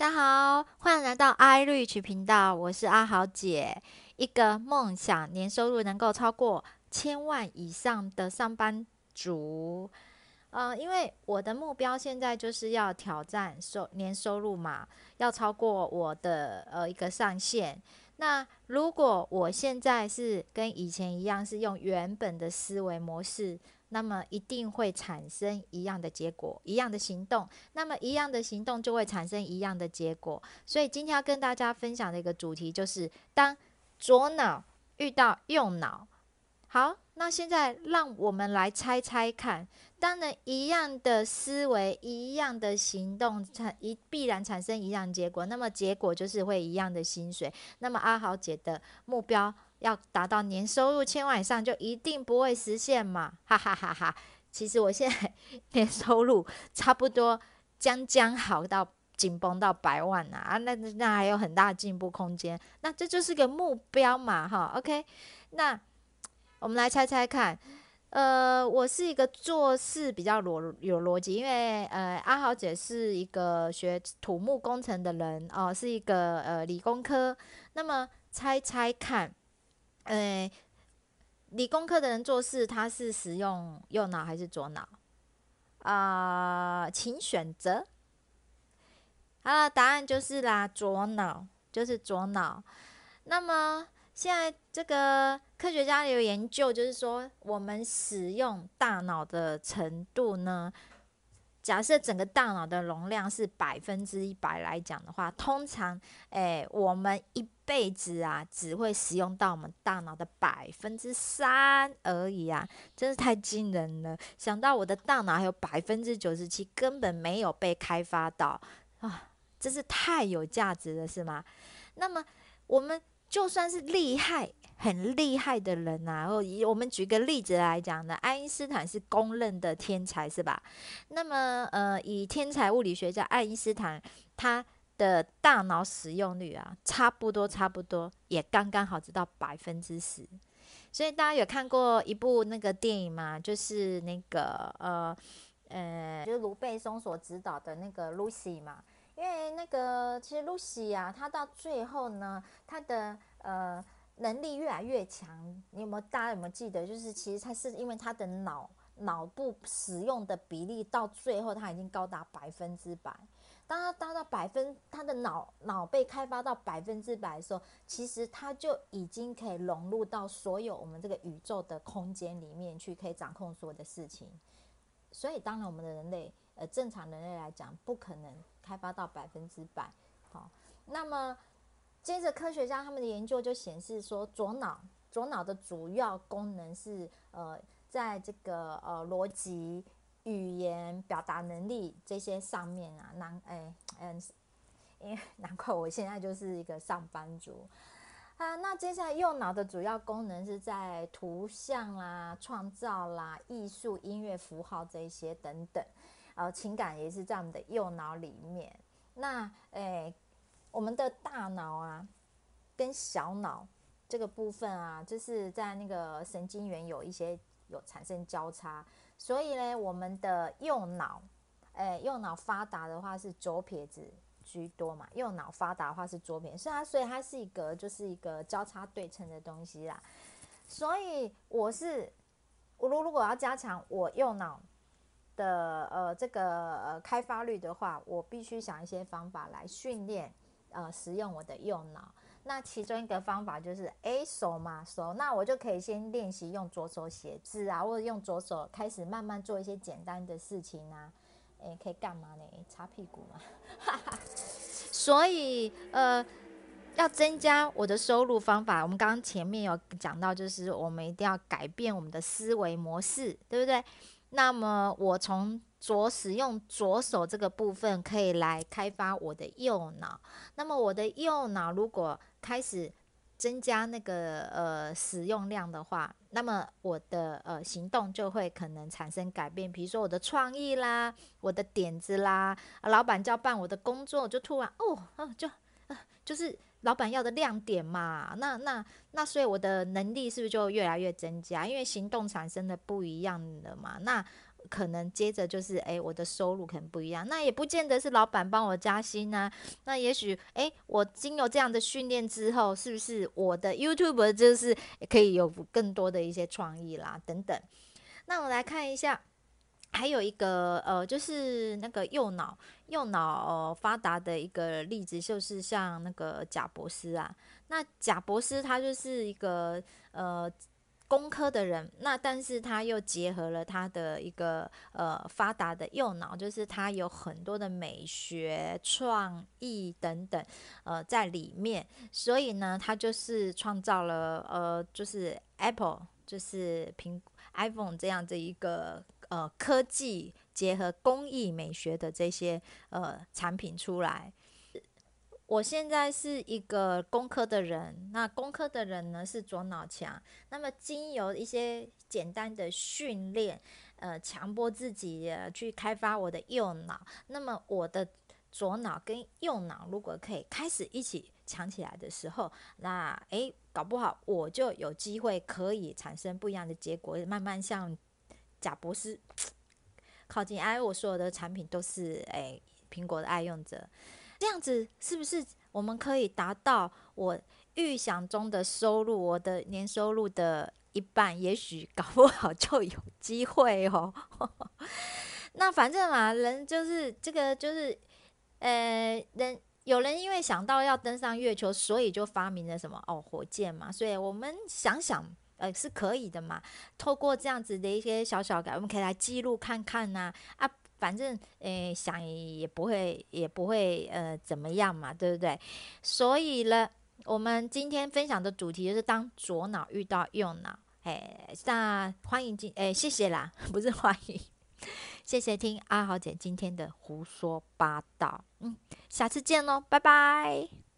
大家好，欢迎来到 I Reach 频道，我是阿豪姐，一个梦想年收入能够超过千万以上的上班族。呃，因为我的目标现在就是要挑战收年收入嘛，要超过我的呃一个上限。那如果我现在是跟以前一样，是用原本的思维模式。那么一定会产生一样的结果，一样的行动。那么一样的行动就会产生一样的结果。所以今天要跟大家分享的一个主题就是：当左脑遇到右脑。好，那现在让我们来猜猜看，当然一样的思维、一样的行动，产一必然产生一样结果。那么结果就是会一样的薪水。那么阿豪姐的目标。要达到年收入千万以上，就一定不会实现嘛？哈哈哈哈！其实我现在 年收入差不多将将好到紧绷到百万呐啊，那那还有很大的进步空间。那这就是个目标嘛，哈。OK，那我们来猜猜看。呃，我是一个做事比较逻有逻辑，因为呃，阿豪姐是一个学土木工程的人哦，是一个呃理工科。那么猜猜看。呃，理工科的人做事，他是使用右脑还是左脑？啊、请选择。好了，答案就是啦，左脑就是左脑。那么现在这个科学家有研究，就是说我们使用大脑的程度呢？假设整个大脑的容量是百分之一百来讲的话，通常，诶，我们一辈子啊，只会使用到我们大脑的百分之三而已啊，真是太惊人了！想到我的大脑还有百分之九十七根本没有被开发到啊，真是太有价值了，是吗？那么我们。就算是厉害、很厉害的人呐、啊，然后以我们举个例子来讲呢，爱因斯坦是公认的天才，是吧？那么，呃，以天才物理学家爱因斯坦，他的大脑使用率啊，差不多，差不多也刚刚好，只到百分之十。所以大家有看过一部那个电影吗？就是那个呃呃，就是卢贝松所执导的那个 Lucy 嘛。因为那个其实露西啊，她到最后呢，她的呃能力越来越强。你有没有大家有没有记得？就是其实她是因为她的脑脑部使用的比例到最后，她已经高达百分之百。当她达到百分，她的脑脑被开发到百分之百的时候，其实她就已经可以融入到所有我们这个宇宙的空间里面去，可以掌控所有的事情。所以，当然我们的人类，呃，正常人类来讲，不可能。开发到百分之百，好，那么接着科学家他们的研究就显示说，左脑左脑的主要功能是呃，在这个呃逻辑、语言、表达能力这些上面啊，难哎嗯，因为难怪我现在就是一个上班族啊。那接下来右脑的主要功能是在图像啦、创造啦、艺术、音乐、符号这一些等等。呃，情感也是在我们的右脑里面。那，诶、我们的大脑啊，跟小脑这个部分啊，就是在那个神经元有一些有产生交叉。所以呢，我们的右脑，诶、右脑发达的话是左撇子居多嘛。右脑发达的话是左撇子，是它，所以它是一个就是一个交叉对称的东西啦。所以我是，我如如果要加强我右脑。的呃，这个呃开发率的话，我必须想一些方法来训练呃使用我的右脑。那其中一个方法就是，诶手嘛手，那我就可以先练习用左手写字啊，或者用左手开始慢慢做一些简单的事情啊。诶，可以干嘛呢？擦屁股嘛。所以呃，要增加我的收入方法，我们刚刚前面有讲到，就是我们一定要改变我们的思维模式，对不对？那么我从左使用左手这个部分，可以来开发我的右脑。那么我的右脑如果开始增加那个呃使用量的话，那么我的呃行动就会可能产生改变。比如说我的创意啦，我的点子啦，老板交办我的工作，就突然哦，哦就就是。老板要的亮点嘛，那那那，所以我的能力是不是就越来越增加？因为行动产生的不一样的嘛。那可能接着就是，哎，我的收入可能不一样，那也不见得是老板帮我加薪啊。那也许，哎，我经由这样的训练之后，是不是我的 YouTube 就是可以有更多的一些创意啦，等等。那我来看一下，还有一个呃，就是那个右脑右脑、呃、发达的一个例子，就是像那个贾博斯啊。那贾博斯他就是一个呃。工科的人，那但是他又结合了他的一个呃发达的右脑，就是他有很多的美学创意等等呃在里面，所以呢，他就是创造了呃就是 Apple 就是苹 iPhone 这样的一个呃科技结合工艺美学的这些呃产品出来。我现在是一个工科的人，那工科的人呢是左脑强，那么经由一些简单的训练，呃，强迫自己去开发我的右脑，那么我的左脑跟右脑如果可以开始一起强起来的时候，那诶，搞不好我就有机会可以产生不一样的结果，慢慢向贾博士靠近。哎，我所有的产品都是诶苹果的爱用者。这样子是不是我们可以达到我预想中的收入？我的年收入的一半，也许搞不好就有机会哦。那反正嘛，人就是这个，就是呃，人有人因为想到要登上月球，所以就发明了什么哦，火箭嘛。所以我们想想，呃，是可以的嘛。透过这样子的一些小小改，我们可以来记录看看呐啊。反正，诶、想也不会，也不会，呃，怎么样嘛，对不对？所以呢，我们今天分享的主题就是当左脑遇到右脑，哎，那欢迎进，哎，谢谢啦，不是欢迎，谢谢听阿豪姐今天的胡说八道，嗯，下次见喽，拜拜。